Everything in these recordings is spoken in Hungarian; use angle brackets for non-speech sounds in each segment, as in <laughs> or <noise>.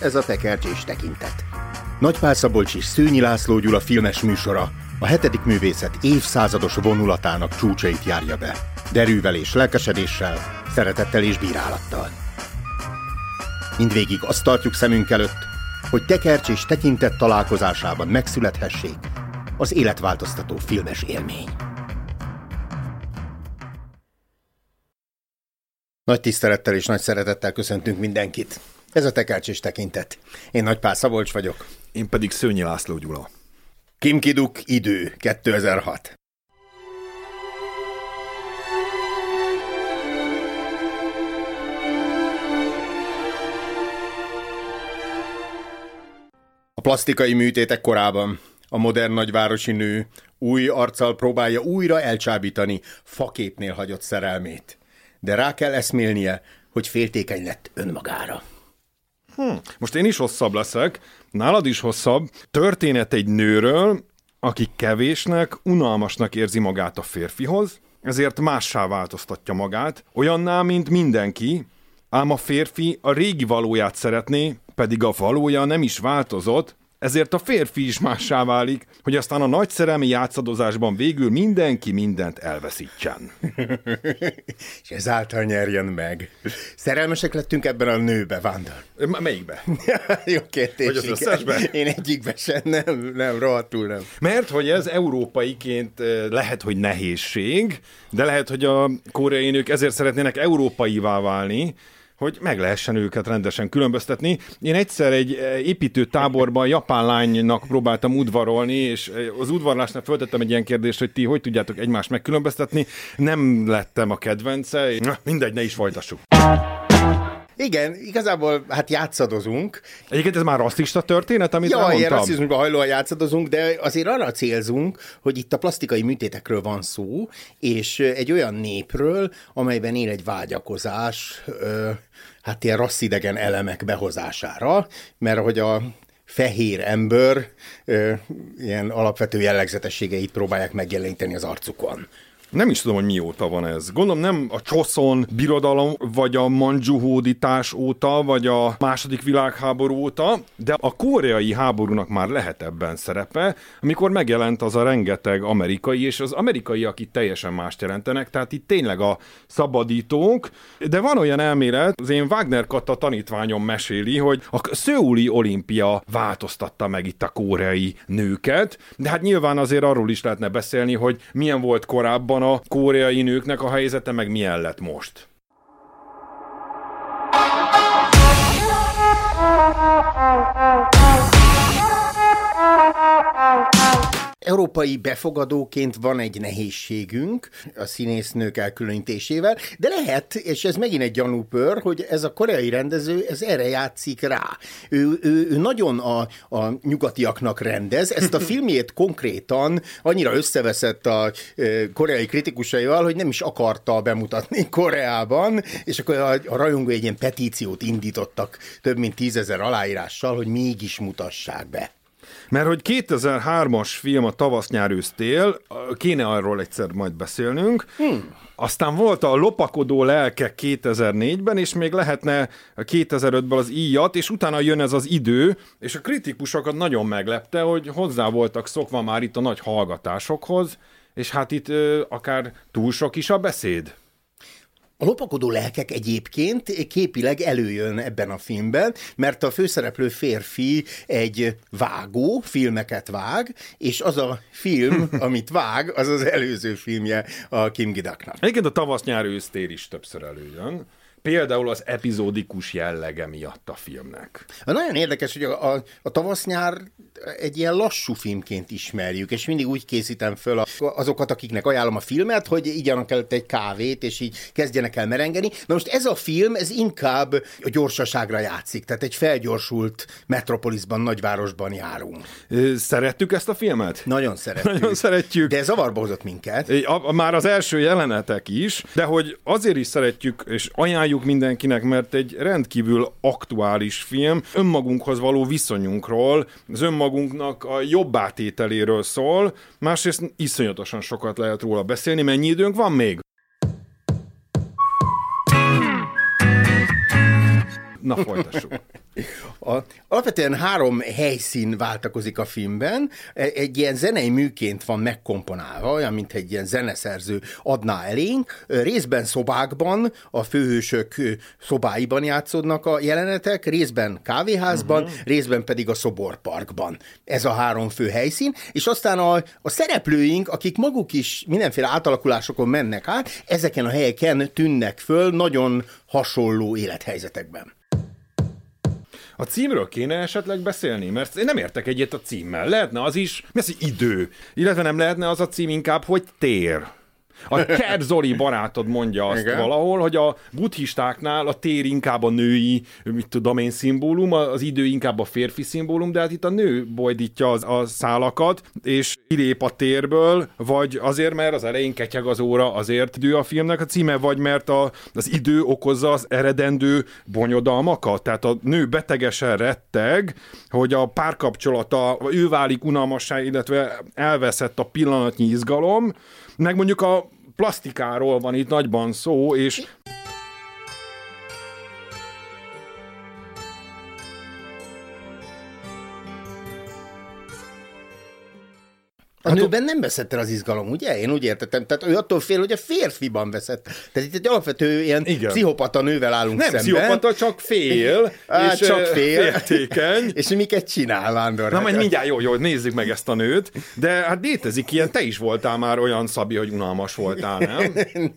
ez a tekercsés tekintet. Nagypál Szabolcs és Szőnyi László Gyula filmes műsora a hetedik művészet évszázados vonulatának csúcsait járja be. Derűvel és lelkesedéssel, szeretettel és bírálattal. Mindvégig azt tartjuk szemünk előtt, hogy tekercs és tekintet találkozásában megszülethessék az életváltoztató filmes élmény. Nagy tisztelettel és nagy szeretettel köszöntünk mindenkit. Ez a Tekercs és Tekintet. Én Nagypál Szabolcs vagyok. Én pedig Szőnyi László Gyula. Kim Kiduk, idő, 2006. A plastikai műtétek korában a modern nagyvárosi nő új arccal próbálja újra elcsábítani faképnél hagyott szerelmét. De rá kell eszmélnie, hogy féltékeny lett önmagára. Hm. Most én is hosszabb leszek, nálad is hosszabb. Történet egy nőről, aki kevésnek, unalmasnak érzi magát a férfihoz, ezért mássá változtatja magát, olyanná, mint mindenki, ám a férfi a régi valóját szeretné, pedig a valója nem is változott, ezért a férfi is mássá válik, hogy aztán a nagy szerelmi játszadozásban végül mindenki mindent elveszítsen. <laughs> És ezáltal nyerjen meg. Szerelmesek lettünk ebben a nőbe, Vándor. M- melyikbe? <laughs> Jó kérdés. Vagy az? Én egyikbe sem, nem, nem, rohadtul nem. Mert hogy ez európaiként eh, lehet, hogy nehézség, de lehet, hogy a koreai nők ezért szeretnének európaivá válni, hogy meg lehessen őket rendesen különböztetni. Én egyszer egy eh, építő táborban japán lánynak próbáltam udvarolni, és eh, az udvarlásnál föltettem egy ilyen kérdést, hogy ti hogy tudjátok egymást megkülönböztetni. Nem lettem a kedvence. Na, mindegy, ne is folytassuk. Igen, igazából hát játszadozunk. Egyébként ez már rasszista történet, amit Ja, ilyen elmondtam? rasszizmusban hajlóan játszadozunk, de azért arra célzunk, hogy itt a plastikai műtétekről van szó, és egy olyan népről, amelyben él egy vágyakozás, hát ilyen rasszidegen elemek behozására, mert hogy a fehér ember ö, ilyen alapvető jellegzetességeit próbálják megjeleníteni az arcukon. Nem is tudom, hogy mióta van ez. Gondolom nem a Csoszon birodalom, vagy a Manzsu hódítás óta, vagy a második világháború óta, de a koreai háborúnak már lehet ebben szerepe, amikor megjelent az a rengeteg amerikai, és az amerikaiak itt teljesen mást jelentenek, tehát itt tényleg a szabadítók, de van olyan elmélet, az én Wagner Katta tanítványom meséli, hogy a Szőuli olimpia változtatta meg itt a koreai nőket, de hát nyilván azért arról is lehetne beszélni, hogy milyen volt korábban a koreai nőknek a helyzete, meg milyen lett most. Európai befogadóként van egy nehézségünk a színésznők elkülönítésével, de lehet, és ez megint egy gyanúpör, hogy ez a koreai rendező, ez erre játszik rá. Ő, ő, ő nagyon a, a nyugatiaknak rendez, ezt a <laughs> filmjét konkrétan annyira összeveszett a koreai kritikusaival, hogy nem is akarta bemutatni Koreában, és akkor a, a rajongó egy ilyen petíciót indítottak több mint tízezer aláírással, hogy mégis mutassák be. Mert hogy 2003-as film a tavasz nyár ősz tél, kéne arról egyszer majd beszélnünk, hmm. Aztán volt a Lopakodó lelke 2004-ben, és még lehetne 2005-ben az íjat, és utána jön ez az idő, és a kritikusokat nagyon meglepte, hogy hozzá voltak szokva már itt a nagy hallgatásokhoz, és hát itt ö, akár túl sok is a beszéd. A lopakodó lelkek egyébként képileg előjön ebben a filmben, mert a főszereplő férfi egy vágó, filmeket vág, és az a film, <laughs> amit vág, az az előző filmje a Kim Gidaknak. Egyébként a tavasz nyár ősztér is többször előjön. Például az epizódikus jellege miatt a filmnek. Nagyon érdekes, hogy a, a, a tavasz-nyár egy ilyen lassú filmként ismerjük, és mindig úgy készítem föl a, azokat, akiknek ajánlom a filmet, hogy igyanak előtt egy kávét, és így kezdjenek el merengeni. Na most ez a film, ez inkább a gyorsaságra játszik, tehát egy felgyorsult metropolisban, nagyvárosban járunk. Szerettük ezt a filmet? Nagyon szeretjük. <laughs> Nagyon szeretjük. De zavarba hozott minket. A, a, már az első jelenetek is, de hogy azért is szeretjük, és ajánljuk mindenkinek, mert egy rendkívül aktuális film, önmagunkhoz való viszonyunkról, az önmagunknak a jobb átételéről szól, másrészt iszonyatosan sokat lehet róla beszélni, mennyi időnk van még? Na, folytassuk. <laughs> A, alapvetően három helyszín váltakozik a filmben. E, egy ilyen zenei műként van megkomponálva, olyan, mint egy ilyen zeneszerző adná elénk. Részben szobákban, a főhősök szobáiban játszódnak a jelenetek, részben kávéházban, uh-huh. részben pedig a szoborparkban. Ez a három fő helyszín, és aztán a, a szereplőink, akik maguk is mindenféle átalakulásokon mennek át, ezeken a helyeken tűnnek föl nagyon hasonló élethelyzetekben. A címről kéne esetleg beszélni, mert én nem értek egyet a címmel. Lehetne az is, mi az, hogy idő, illetve nem lehetne az a cím inkább, hogy tér. A Ker Zoli barátod mondja azt Igen. valahol, hogy a buddhistáknál a tér inkább a női, mit tudom én, szimbólum, az idő inkább a férfi szimbólum, de hát itt a nő bojdítja az, a szálakat, és kilép a térből, vagy azért, mert az elején ketyeg az óra, azért idő a filmnek a címe, vagy mert a, az idő okozza az eredendő bonyodalmakat. Tehát a nő betegesen retteg, hogy a párkapcsolata, ő válik unalmassá, illetve elveszett a pillanatnyi izgalom, meg mondjuk a plastikáról van itt nagyban szó, és A hát nőben nem veszett el az izgalom, ugye? Én úgy értettem. Tehát ő attól fél, hogy a férfiban veszett. Tehát itt egy alapvető ilyen Igen. pszichopata nővel állunk nem szemben. Nem pszichopata, csak fél. Á, és csak fél. Féltékeny. <laughs> és miket csinál, Vándor? Na majd mindjárt jó, jó, nézzük meg ezt a nőt. De hát létezik ilyen, te is voltál már olyan, Szabi, hogy unalmas voltál, nem? <laughs>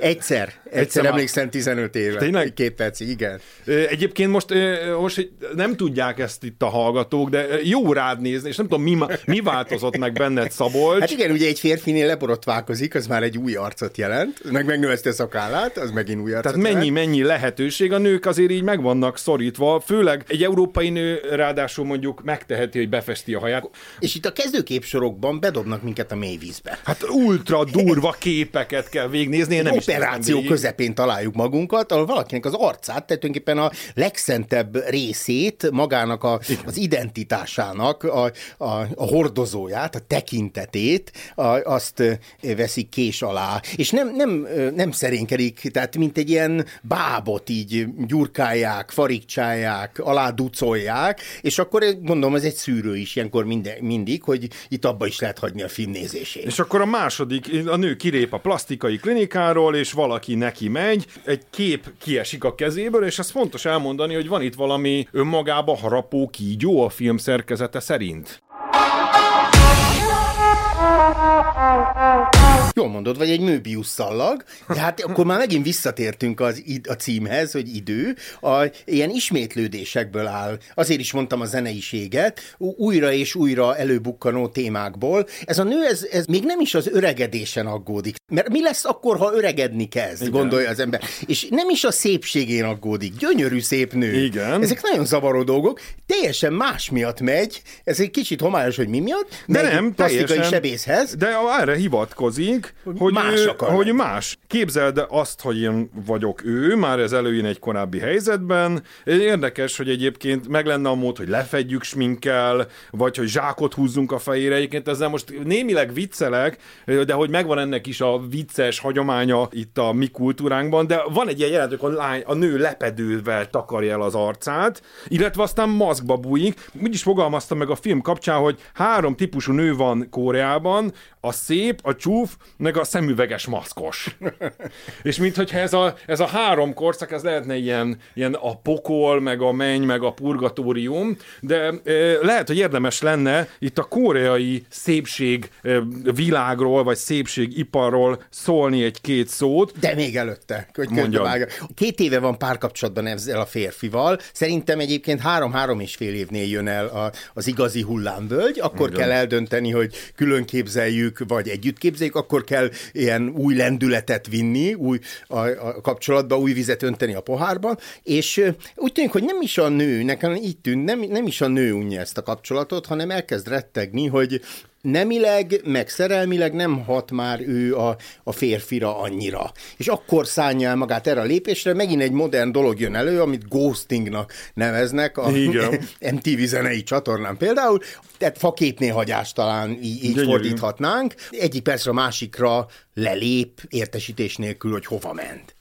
egyszer. Egyszer, egyszer emlékszem 15 éve. Tényleg? Két percig, igen. Egyébként most, most nem tudják ezt itt a hallgatók, de jó rád nézni, és nem tudom, mi, mi változott meg benned Szabolcs. Hát igen, ugye egy férfinél leborotválkozik, az már egy új arcot jelent, meg megnöveszte szakállát, az megint új arcot Tehát mennyi, jelent. mennyi lehetőség, a nők azért így meg vannak szorítva, főleg egy európai nő ráadásul mondjuk megteheti, hogy befesti a haját. És itt a kezdőképsorokban bedobnak minket a mélyvízbe. Hát ultra durva képeket kell végnézni, én nem Operáció is közepén találjuk magunkat, ahol valakinek az arcát, tehát tulajdonképpen a legszentebb részét magának a, az identitásának, a, a, a hordozóját, a tekintetét, azt veszik kés alá. És nem, nem, nem szerénkedik, tehát mint egy ilyen bábot így gyurkálják, farigcsálják, alá és akkor gondolom ez egy szűrő is ilyenkor minden, mindig, hogy itt abba is lehet hagyni a film nézését. És akkor a második, a nő kilép a plastikai klinikáról, és valaki neki megy, egy kép kiesik a kezéből, és ez fontos elmondani, hogy van itt valami önmagába harapó kígyó a film szerkezete szerint. oh, oh. Jól mondod, vagy egy Möbius szallag, de hát akkor már megint visszatértünk az, a címhez, hogy idő, a, ilyen ismétlődésekből áll. Azért is mondtam a zeneiséget, újra és újra előbukkanó témákból. Ez a nő, ez, ez még nem is az öregedésen aggódik. Mert mi lesz akkor, ha öregedni kezd, Igen. gondolja az ember. És nem is a szépségén aggódik. Gyönyörű szép nő. Igen. Ezek nagyon zavaró dolgok. Teljesen más miatt megy. Ez egy kicsit homályos, hogy mi miatt. De nem, teljesen. sebészhez. De erre hivatkozik, hogy más, ő, hogy más. Képzeld azt, hogy én vagyok ő, már ez előjön egy korábbi helyzetben. Érdekes, hogy egyébként meg lenne a mód, hogy lefedjük sminkel, vagy hogy zsákot húzzunk a fejére. Egyébként ezzel most némileg viccelek, de hogy megvan ennek is a vicces hagyománya itt a mi kultúránkban, de van egy ilyen jelent, hogy a, lány, a nő lepedővel takarja el az arcát, illetve aztán maszkba bújik. Úgy is fogalmaztam meg a film kapcsán, hogy három típusú nő van Koreában, a szép, a csúf, meg a szemüveges maszkos. <laughs> és minthogyha ez a, ez a három korszak, ez lehetne ilyen, ilyen a pokol, meg a menny, meg a purgatórium, de e, lehet, hogy érdemes lenne itt a koreai szépség e, világról, vagy szépségiparról szólni egy-két szót. De még előtte, hogy Két éve van párkapcsolatban ezzel a férfival, szerintem egyébként három-három és fél évnél jön el a, az igazi hullámvölgy, akkor Igen. kell eldönteni, hogy külön képzeljük, vagy együtt képzeljük, akkor kell ilyen új lendületet vinni, új a, a kapcsolatba, új vizet önteni a pohárban, és úgy tűnik, hogy nem is a nő, nekem így tűnt, nem, nem is a nő unja ezt a kapcsolatot, hanem elkezd rettegni, hogy nemileg, meg szerelmileg nem hat már ő a, a férfira annyira. És akkor szánja el magát erre a lépésre, megint egy modern dolog jön elő, amit ghostingnak neveznek a Igen. <laughs> MTV zenei csatornán például, tehát faképné hagyás talán így, így fordíthatnánk. Egyik percre a másikra lelép értesítés nélkül, hogy hova ment.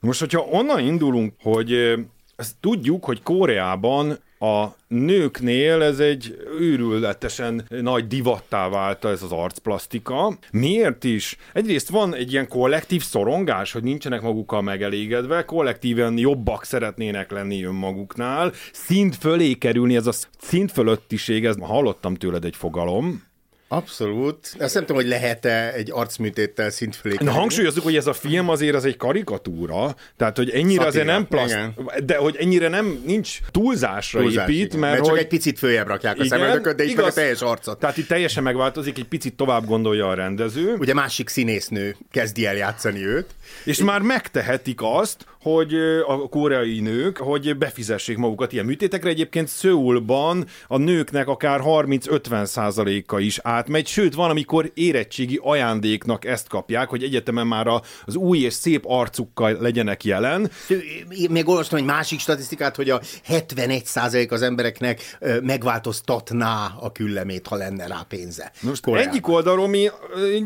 Most, hogyha onnan indulunk, hogy Ezt tudjuk, hogy Koreában a nőknél ez egy őrületesen nagy divattá vált ez az arcplasztika. Miért is? Egyrészt van egy ilyen kollektív szorongás, hogy nincsenek magukkal megelégedve, kollektíven jobbak szeretnének lenni önmaguknál, szint fölé kerülni, ez a szint fölöttiség, ez hallottam tőled egy fogalom, Abszolút. Azt nem tudom, hogy lehet-e egy arcműtéttel szint fölé. Na, hangsúlyozzuk, hogy ez a film azért az egy karikatúra, tehát hogy ennyire Szatíra, azért nem plaszt, de hogy ennyire nem nincs túlzásra Túlzás, épít, igen. mert, mert hogy... csak egy picit följebb rakják a szemöldököt, de itt igaz, a teljes arcot. Tehát itt teljesen megváltozik, egy picit tovább gondolja a rendező. Ugye másik színésznő kezdi el játszani őt. És már megtehetik azt, hogy a koreai nők, hogy befizessék magukat ilyen műtétekre. Egyébként Szöulban a nőknek akár 30-50 százaléka is átmegy, sőt van, amikor érettségi ajándéknak ezt kapják, hogy egyetemen már az új és szép arcukkal legyenek jelen. Még olvastam egy másik statisztikát, hogy a 71 százalék az embereknek megváltoztatná a küllemét, ha lenne rá pénze. Most Koreában. egyik oldalról mi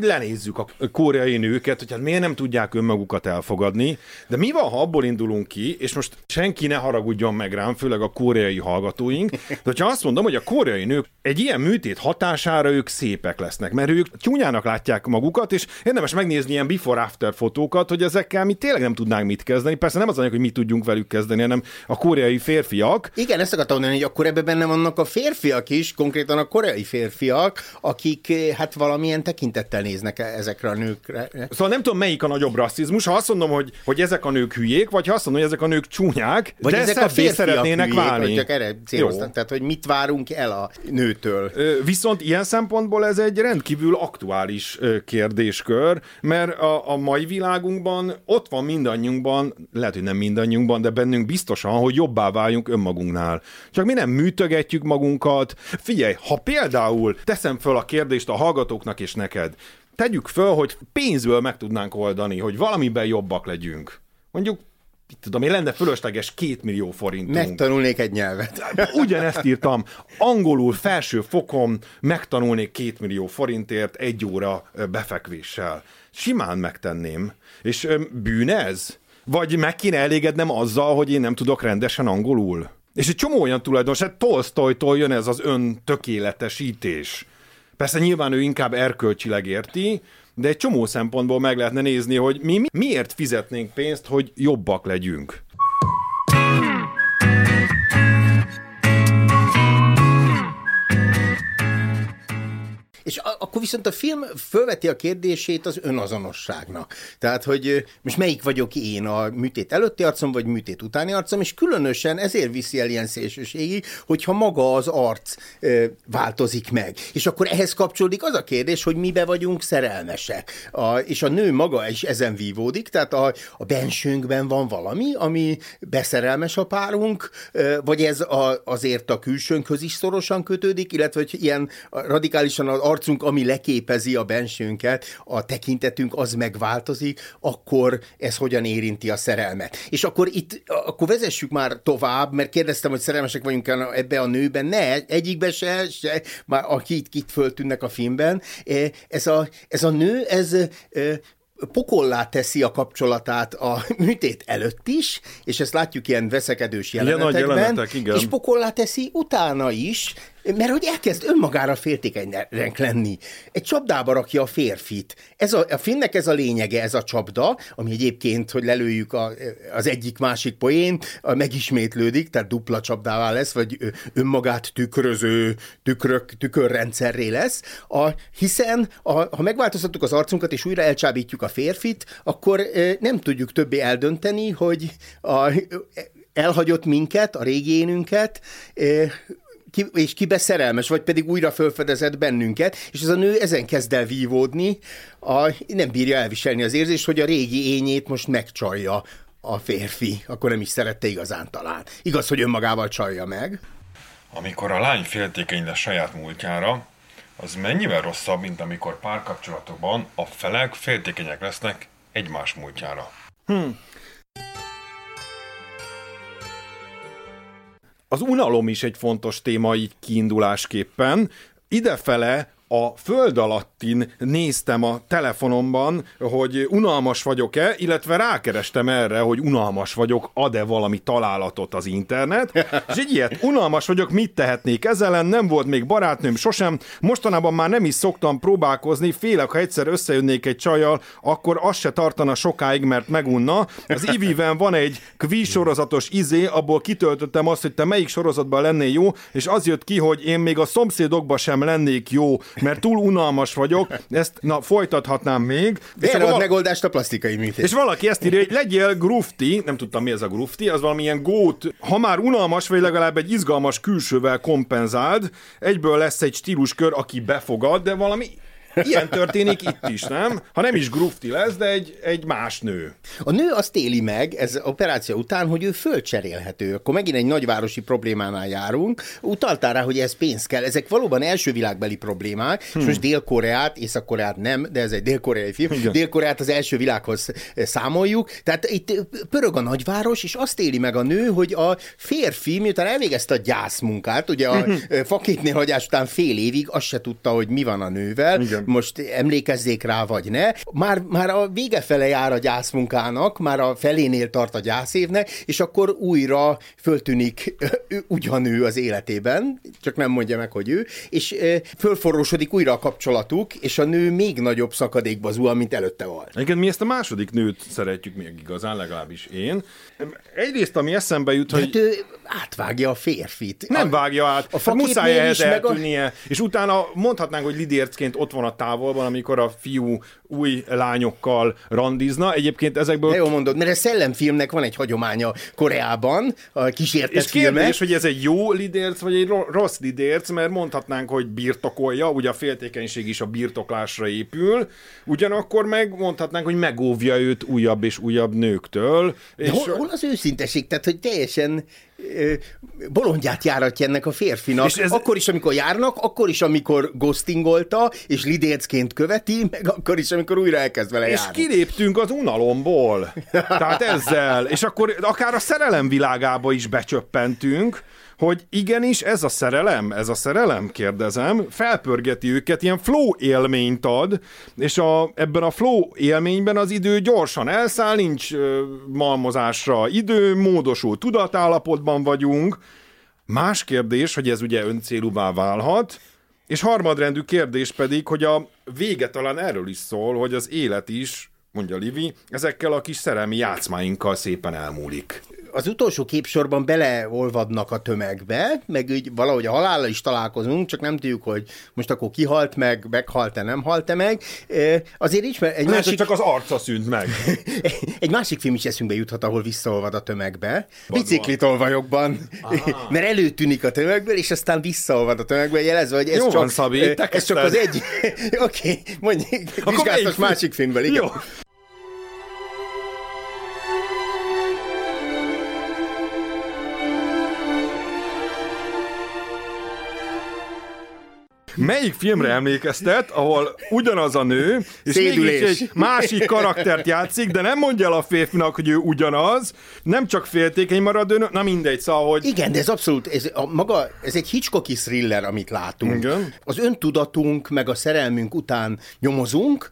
lenézzük a koreai nőket, hogy hát miért nem tudják önmagukat elfogadni, de mi van, ha abból indulunk ki, és most senki ne haragudjon meg rám, főleg a koreai hallgatóink, de hogyha azt mondom, hogy a koreai nők egy ilyen műtét hatására ők szépek lesznek, mert ők csúnyának látják magukat, és érdemes megnézni ilyen before-after fotókat, hogy ezekkel mi tényleg nem tudnánk mit kezdeni. Persze nem az anyag, hogy mi tudjunk velük kezdeni, hanem a koreai férfiak. Igen, ezt akartam mondani, hogy akkor ebben benne vannak a férfiak is, konkrétan a koreai férfiak, akik hát valamilyen tekintettel néznek ezekre a nőkre. Szóval nem tudom, melyik a nagyobb rasszizmus. Ha azt mondom, hogy, hogy ezek a nők hülyék, vagy ha azt mondom, hogy ezek a nők csúnyák, vagy de ezek a szeretnének hülyék, válni. Csak erre céloztam, tehát hogy mit várunk el a nőtől. Viszont ilyen szempontból ez egy rendkívül aktuális kérdéskör, mert a, a mai világunkban ott van mindannyiunkban, lehet, hogy nem mindannyiunkban, de bennünk biztosan, hogy jobbá váljunk önmagunknál. Csak mi nem műtögetjük magunkat. Figyelj, ha például teszem föl a kérdést a hallgatóknak és neked, tegyük föl, hogy pénzből meg tudnánk oldani, hogy valamiben jobbak legyünk. Mondjuk tudom én, lenne fölösleges két millió forintunk. Megtanulnék egy nyelvet. <laughs> Ugyanezt írtam. Angolul felső fokon megtanulnék két millió forintért egy óra befekvéssel. Simán megtenném. És bűn ez? Vagy meg kéne elégednem azzal, hogy én nem tudok rendesen angolul? És egy csomó olyan tulajdonos, hát Tolstoytól jön ez az öntökéletesítés. Persze nyilván ő inkább erkölcsileg érti, de egy csomó szempontból meg lehetne nézni, hogy mi miért fizetnénk pénzt, hogy jobbak legyünk. És akkor viszont a film fölveti a kérdését az önazonosságnak. Tehát, hogy most melyik vagyok én, a műtét előtti arcom, vagy műtét utáni arcom, és különösen ezért viszi el ilyen szélsőségig, hogyha maga az arc ö, változik meg. És akkor ehhez kapcsolódik az a kérdés, hogy mibe vagyunk szerelmesek. A, és a nő maga is ezen vívódik, tehát a, a bensőnkben van valami, ami beszerelmes a párunk, ö, vagy ez a, azért a külsőnkhöz is szorosan kötődik, illetve hogy ilyen radikálisan az arcunk, ami leképezi a bensőnket, a tekintetünk az megváltozik, akkor ez hogyan érinti a szerelmet. És akkor itt, akkor vezessük már tovább, mert kérdeztem, hogy szerelmesek vagyunk ebbe a nőben, ne, egyikbe se, se már akit kit föltűnnek a filmben. E, ez a, ez a nő, ez e, pokollá teszi a kapcsolatát a <laughs> műtét előtt is, és ezt látjuk ilyen veszekedős jelenetekben, ilyen jelenetek, igen. és pokollá teszi utána is, mert hogy elkezd önmagára féltékenynek lenni. Egy csapdába rakja a férfit. Ez a, a finnek ez a lényege, ez a csapda, ami egyébként, hogy lelőjük a, az egyik-másik poén, a, megismétlődik, tehát dupla csapdává lesz, vagy önmagát tükröző tükrök, tükörrendszerré lesz, a, hiszen a, ha megváltoztatjuk az arcunkat, és újra elcsábítjuk a férfit, akkor nem tudjuk többé eldönteni, hogy a, elhagyott minket, a régi énünket, ki, és kibe szerelmes, vagy pedig újra felfedezett bennünket, és ez a nő ezen kezd el vívódni, a, nem bírja elviselni az érzést, hogy a régi ényét most megcsalja a férfi, akkor nem is szerette igazán talán. Igaz, hogy önmagával csalja meg. Amikor a lány féltékeny lesz saját múltjára, az mennyivel rosszabb, mint amikor párkapcsolatokban a felek féltékenyek lesznek egymás múltjára. Hmm. Az unalom is egy fontos téma így kiindulásképpen. Idefele a föld alattin néztem a telefonomban, hogy unalmas vagyok-e, illetve rákerestem erre, hogy unalmas vagyok, ad-e valami találatot az internet, és egy ilyet, unalmas vagyok, mit tehetnék ezzel nem volt még barátnőm sosem, mostanában már nem is szoktam próbálkozni, félek, ha egyszer összejönnék egy csajjal, akkor az se tartana sokáig, mert megunna. Az Iviven van egy quiz sorozatos izé, abból kitöltöttem azt, hogy te melyik sorozatban lennél jó, és az jött ki, hogy én még a szomszédokban sem lennék jó, mert túl unalmas vagyok, ezt na folytathatnám még. Erre val- megoldást a plastikai műtét. És valaki ezt írja, hogy legyél grufti, nem tudtam mi ez a grufti, az valamilyen gót, ha már unalmas, vagy legalább egy izgalmas külsővel kompenzáld, egyből lesz egy stíluskör, aki befogad, de valami Ilyen történik itt is, nem? Ha nem is grufti lesz, de egy, egy más nő. A nő azt éli meg, ez operáció után, hogy ő fölcserélhető. Akkor megint egy nagyvárosi problémánál járunk. Utaltál rá, hogy ez pénz kell. Ezek valóban első világbeli problémák, hmm. és most Dél-Koreát, Észak-Koreát nem, de ez egy dél-koreai film. Igen. Dél-Koreát az első világhoz számoljuk. Tehát itt pörög a nagyváros, és azt éli meg a nő, hogy a férfi, miután elvégezte a gyászmunkát, ugye a fakétnél hagyás után fél évig azt se tudta, hogy mi van a nővel, Igen most emlékezzék rá, vagy ne. Már, már a vége fele jár a gyászmunkának, már a felénél tart a gyászévnek, és akkor újra föltűnik <laughs> ugyanő az életében, csak nem mondja meg, hogy ő, és fölforrósodik újra a kapcsolatuk, és a nő még nagyobb szakadékba zuhan, mint előtte volt. Igen, mi ezt a második nőt szeretjük még igazán, legalábbis én. Egyrészt, ami eszembe jut, hogy... ő átvágja a férfit. Nem a, vágja át. A hát muszáj ehhez eltűnnie. A... És utána mondhatnánk, hogy lidércként ott van a távolban, amikor a fiú új lányokkal randizna. Egyébként ezekből... De jó mondod, mert a szellemfilmnek van egy hagyománya Koreában, a kísértett És kérdés, filmek. hogy ez egy jó lidérc, vagy egy rossz lidérc, mert mondhatnánk, hogy birtokolja, ugye a féltékenység is a birtoklásra épül, ugyanakkor meg mondhatnánk, hogy megóvja őt újabb és újabb nőktől. De és hol, hol az őszinteség? Tehát, hogy teljesen bolondját járatja ennek a férfinak. És ez... Akkor is, amikor járnak, akkor is, amikor ghostingolta, és lidécként követi, meg akkor is, amikor újra elkezd vele És járni. kiléptünk az unalomból. Tehát ezzel. És akkor akár a szerelem világába is becsöppentünk, hogy igenis ez a szerelem, ez a szerelem, kérdezem, felpörgeti őket, ilyen flow élményt ad, és a, ebben a flow élményben az idő gyorsan elszáll, nincs malmozásra idő, módosul tudatállapotban vagyunk. Más kérdés, hogy ez ugye öncélúvá válhat, és harmadrendű kérdés pedig, hogy a vége talán erről is szól, hogy az élet is, mondja Livi, ezekkel a kis szerelmi játszmáinkkal szépen elmúlik az utolsó képsorban beleolvadnak a tömegbe, meg úgy valahogy a halállal is találkozunk, csak nem tudjuk, hogy most akkor kihalt meg, meghalt-e, nem halt-e meg. Azért ismer, egy Lehet, másik... csak az arca szűnt meg. <laughs> egy másik film is eszünkbe juthat, ahol visszaolvad a tömegbe. Biciklitolvajokban. <laughs> Mert előtűnik a tömegből, és aztán visszaolvad a tömegbe, jelezve, hogy ez Jó csak, van, Szabi, <laughs> ez csak az egy... Oké, okay, mondj, vizsgáltas másik filmből, igen. Jó. Melyik filmre emlékeztet, ahol ugyanaz a nő, és mégis egy másik karaktert játszik, de nem mondja el a férfinak, hogy ő ugyanaz, nem csak féltékeny marad ő, na mindegy, szóval, hogy... Igen, de ez abszolút, ez, a, maga, ez egy Hitchcocki thriller, amit látunk. Igen. Az öntudatunk, meg a szerelmünk után nyomozunk,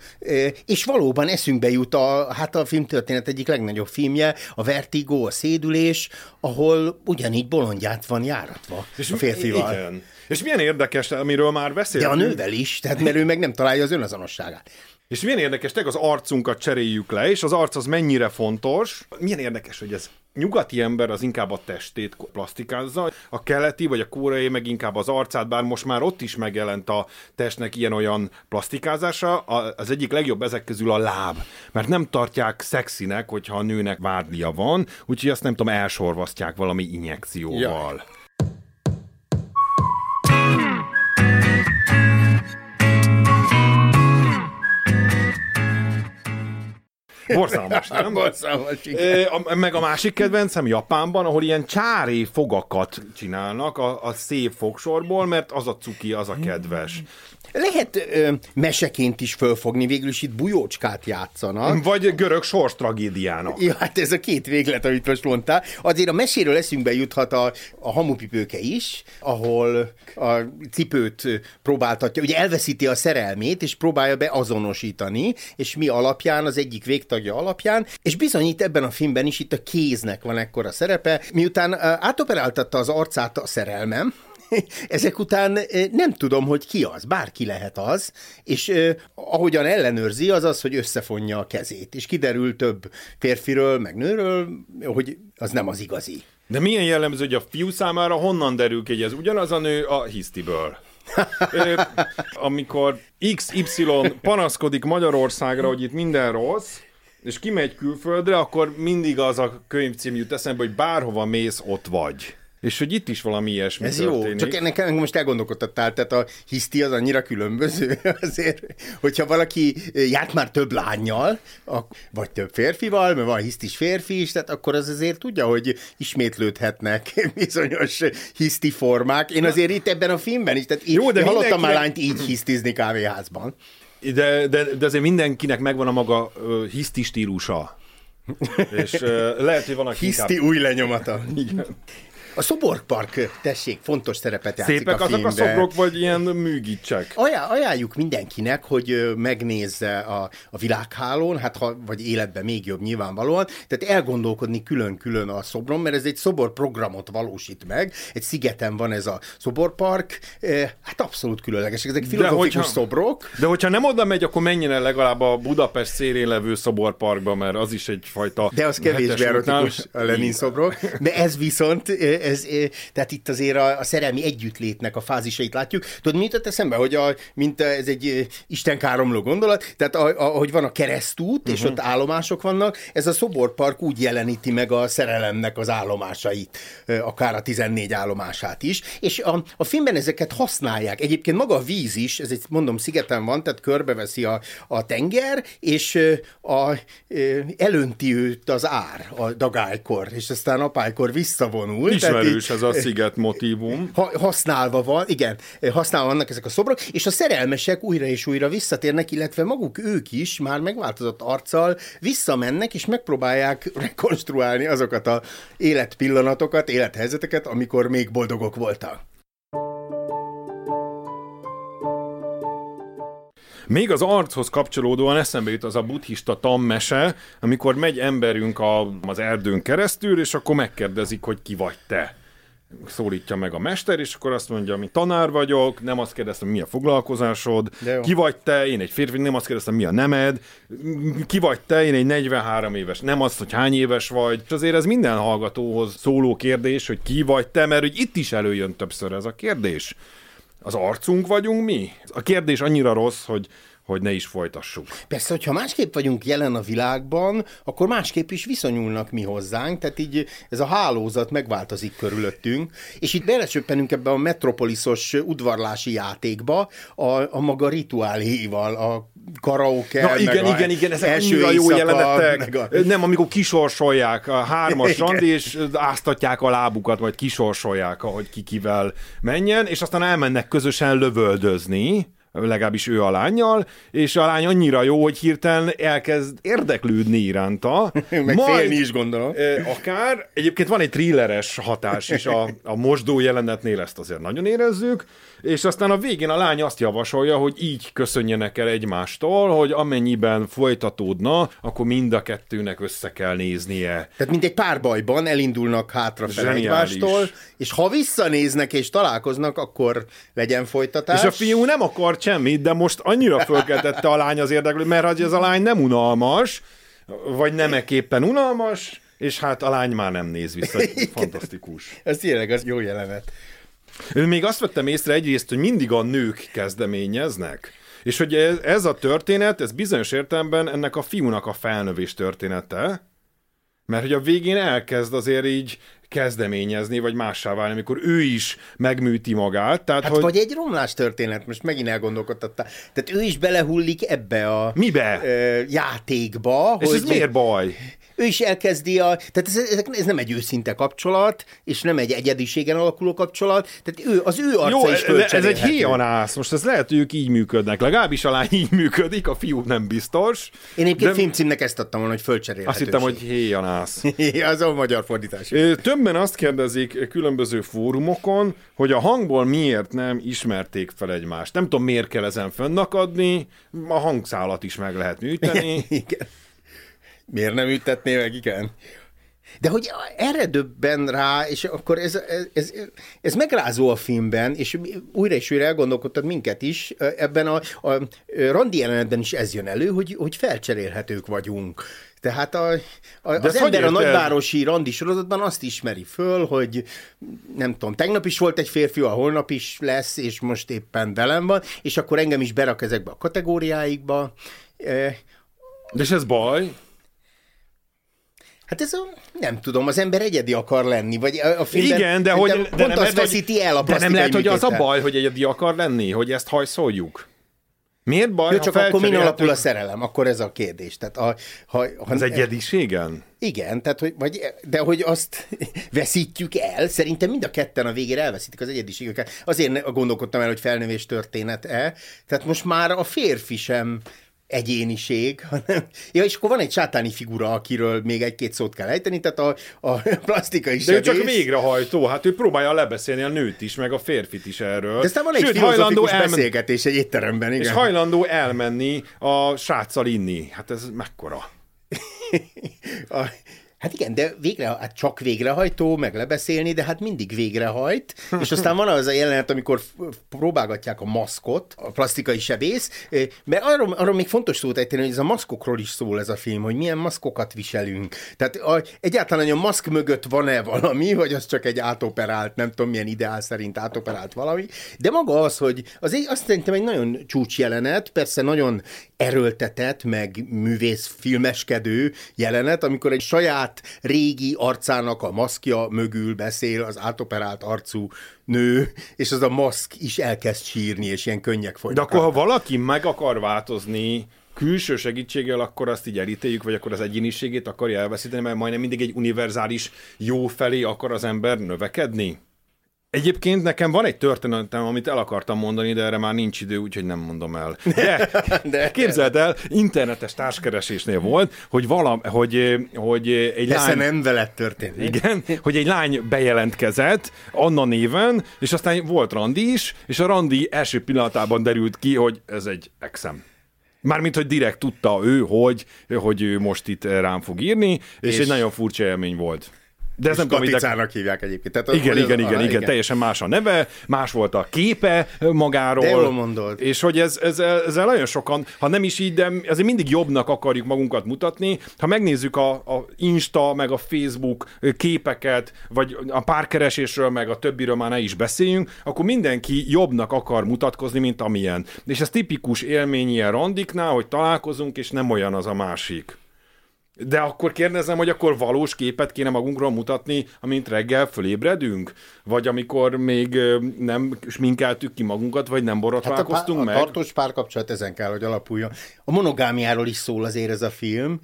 és valóban eszünkbe jut a, hát a filmtörténet egyik legnagyobb filmje, a Vertigo, a Szédülés, ahol ugyanígy bolondját van járatva és a férfival. Igen. És milyen érdekes, amiről már beszéltünk. De a nővel is, tehát mert ő meg nem találja az önazonosságát. És milyen érdekes, tényleg az arcunkat cseréljük le, és az arc az mennyire fontos. Milyen érdekes, hogy ez nyugati ember az inkább a testét plastikázza, a keleti vagy a kóreai meg inkább az arcát, bár most már ott is megjelent a testnek ilyen-olyan plastikázása, az egyik legjobb ezek közül a láb, mert nem tartják szexinek, hogyha a nőnek vádlia van, úgyhogy azt nem tudom, elsorvasztják valami injekcióval. Ja. Borzalmas, nem? Borzalmas, igen. Meg a másik kedvencem Japánban, ahol ilyen csáré fogakat csinálnak a, a szép fogsorból, mert az a cuki, az a kedves. Lehet ö, meseként is fölfogni, végül is itt bujócskát játszanak. Vagy görög sors tragédiának. Ja, hát ez a két véglet, amit most mondtál. Azért a meséről eszünkbe juthat a, a hamupipőke is, ahol a cipőt próbáltatja, ugye elveszíti a szerelmét, és próbálja beazonosítani, és mi alapján, az egyik végtagja alapján, és bizonyít ebben a filmben is itt a kéznek van ekkora szerepe, miután átoperáltatta az arcát a szerelmem, <laughs> ezek után nem tudom, hogy ki az, bárki lehet az, és eh, ahogyan ellenőrzi, az az, hogy összefonja a kezét, és kiderül több férfiről, meg nőről, hogy az nem az igazi. De milyen jellemző, hogy a fiú számára honnan derül ki, hogy ez ugyanaz a nő a hisztiből? Ö, <laughs> amikor XY panaszkodik Magyarországra, hogy itt minden rossz, és kimegy külföldre, akkor mindig az a könyvcím jut eszembe, hogy bárhova mész, ott vagy. És hogy itt is valami ilyesmi Ez történik. jó, csak ennek engem most elgondolkodtattál, tehát a hiszti az annyira különböző <laughs> azért, hogyha valaki járt már több lányjal, vagy több férfival, mert van hisztis férfi is, tehát akkor az azért tudja, hogy ismétlődhetnek <laughs> bizonyos hiszti formák. Én azért itt ebben a filmben is, tehát jó, de hallottam már lányt így hisztizni kávéházban. De, de, de azért mindenkinek megvan a maga uh, hiszti stílusa. <laughs> És uh, lehet, hogy van, aki Hiszti inkább... új lenyomata. Igen. A szoborpark, tessék, fontos szerepet játszik Szépek a azok filmben. a szobrok, vagy ilyen műgicsek? Ajá, ajánljuk mindenkinek, hogy megnézze a, a világhálón, hát ha, vagy életben még jobb nyilvánvalóan, tehát elgondolkodni külön-külön a szobron, mert ez egy szoborprogramot valósít meg, egy szigeten van ez a szoborpark, hát abszolút különlegesek, ezek filozofikus hogyha, szobrok. De hogyha nem oda megy, akkor menjen el legalább a Budapest szélén levő szoborparkba, mert az is egyfajta... De az kevésbé erotikus a Lenin szobrok, de ez viszont ez, tehát itt azért a, a szerelmi együttlétnek a fázisait látjuk. Tudod, mi jutott eszembe, hogy a, mint ez egy istenkáromló gondolat, tehát ahogy van a keresztút, uh-huh. és mhm. ott állomások vannak, ez a szoborpark úgy jeleníti meg a szerelemnek az állomásait, akár a 14 állomását is, és a, a filmben ezeket használják. Egyébként maga a víz is, ez egy, mondom, szigeten van, tehát körbeveszi a, a tenger, és a, a, elönti őt az ár a dagálykor, és aztán apálykor visszavonul. Ismerős ez a sziget motivum. Ha, használva van, igen, használva vannak ezek a szobrok, és a szerelmesek újra és újra visszatérnek, illetve maguk ők is már megváltozott arccal visszamennek, és megpróbálják rekonstruálni azokat a életpillanatokat, élethelyzeteket, amikor még boldogok voltak. Még az archoz kapcsolódóan eszembe jut az a buddhista tammese, amikor megy emberünk a, az erdőn keresztül, és akkor megkérdezik, hogy ki vagy te. Szólítja meg a mester, és akkor azt mondja, mi tanár vagyok, nem azt kérdeztem, mi a foglalkozásod, ki vagy te, én egy férfi, nem azt kérdeztem, mi a nemed, ki vagy te, én egy 43 éves, nem azt, hogy hány éves vagy. És azért ez minden hallgatóhoz szóló kérdés, hogy ki vagy te, mert hogy itt is előjön többször ez a kérdés az arcunk vagyunk mi? A kérdés annyira rossz, hogy hogy ne is folytassuk. Persze, hogyha másképp vagyunk jelen a világban, akkor másképp is viszonyulnak mi hozzánk, tehát így ez a hálózat megváltozik körülöttünk, és itt belecsöppenünk ebbe a metropoliszos udvarlási játékba a, a maga rituáléval, a karaoke, Na, igen, meg igen, igen, ezek első a jó jelenetek. A... Nem, amikor kisorsolják a hármas randi, és áztatják a lábukat, majd kisorsolják, ahogy ki kivel menjen, és aztán elmennek közösen lövöldözni legalábbis ő a lányjal, és a lány annyira jó, hogy hirtelen elkezd érdeklődni iránta. <laughs> Meg majd, félni is gondolom. Akár, egyébként van egy thrilleres hatás is a, a mosdó jelenetnél, ezt azért nagyon érezzük, és aztán a végén a lány azt javasolja, hogy így köszönjenek el egymástól, hogy amennyiben folytatódna, akkor mind a kettőnek össze kell néznie. Tehát mint egy párbajban elindulnak hátrafele egymástól, és ha visszanéznek és találkoznak, akkor legyen folytatás. És a fiú nem akart semmit, de most annyira fölkeltette a lány az érdeklő, mert ez a lány nem unalmas, vagy nemeképpen unalmas, és hát a lány már nem néz vissza. <laughs> Fantasztikus. Ez tényleg az jó jelenet. Még azt vettem észre egyrészt, hogy mindig a nők kezdeményeznek. És hogy ez, a történet, ez bizonyos értelemben ennek a fiúnak a felnövés története, Mert hogy a végén elkezd azért így kezdeményezni, vagy mássá válni, amikor ő is megműti magát. Tehát, Hát hogy... vagy egy romlás történet, most megint elgondolkodtattál. Tehát ő is belehullik ebbe a Mibe? ö, játékba. És hogy ez miért baj? Ő is elkezdi a... Tehát ez, ez, ez nem egy őszinte kapcsolat, és nem egy egyediségen alakuló kapcsolat, tehát ő, az ő arca Jó, is ez, egy héjanász. Most ez lehet, hogy ők így működnek. Legalábbis a lány így működik, a fiú nem biztos. Én egyébként De- filmcímnek ezt adtam volna, hogy Azt fölcserélhetőség. hittem, hogy héjanász. <laughs> az a magyar fordítás. Többen azt kérdezik különböző fórumokon, hogy a hangból miért nem ismerték fel egymást. Nem tudom, miért kell ezen fönnakadni, a hangszálat is meg lehet <laughs> műteni. Igen. Miért nem ütetné meg, igen? De hogy erre döbben rá, és akkor ez, ez, ez, ez megrázó a filmben, és újra és újra elgondolkodtad minket is, ebben a, a randi jelenetben is ez jön elő, hogy, hogy felcserélhetők vagyunk. Tehát a, a, az ezt hogy ember a nagyvárosi randi sorozatban azt ismeri föl, hogy nem tudom, tegnap is volt egy férfi, a holnap is lesz, és most éppen velem van, és akkor engem is berak ezekbe a kategóriáikba. De és ez baj? Hát ez a, nem tudom, az ember egyedi akar lenni, vagy a, filmben Igen, de hogy de pont nem azt lehet, veszíti el a De nem lehet, hogy az a baj, hogy egyedi akar lenni, hogy ezt hajszoljuk. Miért baj, Jó, ha csak akkor min alapul a szerelem? Akkor ez a kérdés. Tehát a, ha, ha, Az egyediségen? Igen, tehát, hogy, vagy, de hogy azt <laughs> veszítjük el, szerintem mind a ketten a végére elveszítik az egyediségüket. Azért gondolkodtam el, hogy felnövés történet-e. Tehát most már a férfi sem egyéniség, <laughs> hanem... Ja, és akkor van egy sátáni figura, akiről még egy-két szót kell ejteni, tehát a, a plastikai De ő csak sebész. végrehajtó, hát ő próbálja lebeszélni a nőt is, meg a férfit is erről. De aztán van egy Sőt, filozofikus elmen- beszélgetés egy étteremben, igen. És hajlandó elmenni a sráccal inni. Hát ez mekkora? <laughs> A, hát igen, de végre, hát csak végrehajtó, meg lebeszélni, de hát mindig végrehajt. És aztán van az a jelenet, amikor próbálgatják a maszkot, a plastikai sebész, mert arról, arról még fontos szót ejteni, hogy ez a maszkokról is szól ez a film, hogy milyen maszkokat viselünk. Tehát a, egyáltalán, hogy a maszk mögött van-e valami, vagy az csak egy átoperált, nem tudom milyen ideál szerint átoperált valami, de maga az, hogy az egy, azt szerintem egy nagyon csúcs jelenet, persze nagyon erőltetett, meg művész filmeskedő jelenet, amikor egy saját régi arcának a maszkja mögül beszél az átoperált arcú nő, és az a maszk is elkezd sírni, és ilyen könnyek De folynak. akkor, ha valaki meg akar változni külső segítséggel, akkor azt így elítéljük, vagy akkor az egyéniségét akarja elveszíteni, mert majdnem mindig egy univerzális jó felé akar az ember növekedni? Egyébként nekem van egy történetem, amit el akartam mondani, de erre már nincs idő, úgyhogy nem mondom el. De, <laughs> De- képzeld el, internetes társkeresésnél volt, hogy, vala, hogy, hogy egy Persze lány... nem veled történik. Igen, hogy egy lány bejelentkezett Anna néven, és aztán volt randi is, és a randi első pillanatában derült ki, hogy ez egy exem. Mármint, hogy direkt tudta ő, hogy, hogy ő most itt rám fog írni, és És- egy nagyon furcsa élmény volt. De ez nem Katicának hívják egyébként. Tehát, igen, igen, igen, ah, igen, teljesen más a neve, más volt a képe magáról. De jól mondod. És hogy ez, ez, ezzel nagyon sokan, ha nem is így, de azért mindig jobbnak akarjuk magunkat mutatni. Ha megnézzük a, a Insta, meg a Facebook képeket, vagy a párkeresésről, meg a többiről már ne is beszéljünk, akkor mindenki jobbnak akar mutatkozni, mint amilyen. És ez tipikus élmény ilyen randiknál, hogy találkozunk, és nem olyan az a másik. De akkor kérdezem, hogy akkor valós képet kéne magunkról mutatni, amint reggel fölébredünk? Vagy amikor még nem sminkeltük ki magunkat, vagy nem Hát a, borotválkoztunk pár, meg? a tartós párkapcsolat ezen kell, hogy alapuljon. A monogámiáról is szól azért ez a film,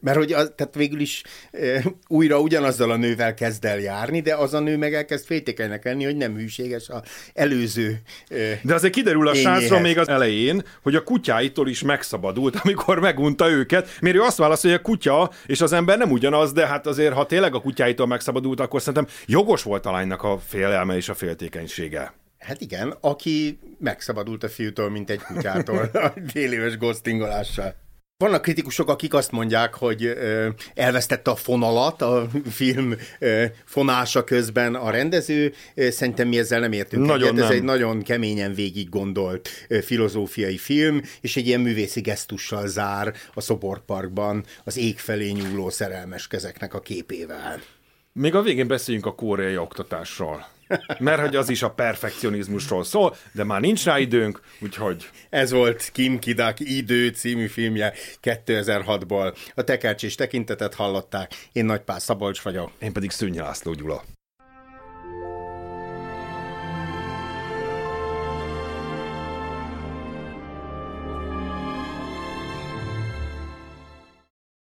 mert hogy az, tehát végül is újra ugyanazzal a nővel kezd el járni, de az a nő meg elkezd féltékenynek lenni, hogy nem hűséges a előző De azért kiderül a srácról még az elején, hogy a kutyáitól is megszabadult, <laughs> amikor megunta őket, mert ő azt válaszol, hogy a kutya és az ember nem ugyanaz, de hát azért, ha tényleg a kutyáitól megszabadult, akkor szerintem jogos volt a lánynak a félelme és a féltékenysége. Hát igen, aki megszabadult a fiútól, mint egy kutyától, <laughs> a éves ghostingolással. Vannak kritikusok, akik azt mondják, hogy elvesztette a fonalat a film fonása közben a rendező. Szerintem mi ezzel nem értünk Nagyon egyet. Ez nem. egy nagyon keményen végig gondolt filozófiai film, és egy ilyen művészi gesztussal zár a Szoborparkban az ég felé nyúló szerelmes kezeknek a képével. Még a végén beszéljünk a koreai oktatásról. Mert hogy az is a perfekcionizmusról szól, de már nincs rá időnk, úgyhogy... Ez volt Kim Kidak Idő című filmje 2006-ból. A tekercs és tekintetet hallották. Én Nagypál Szabolcs vagyok. Én pedig Szűnyi László Gyula.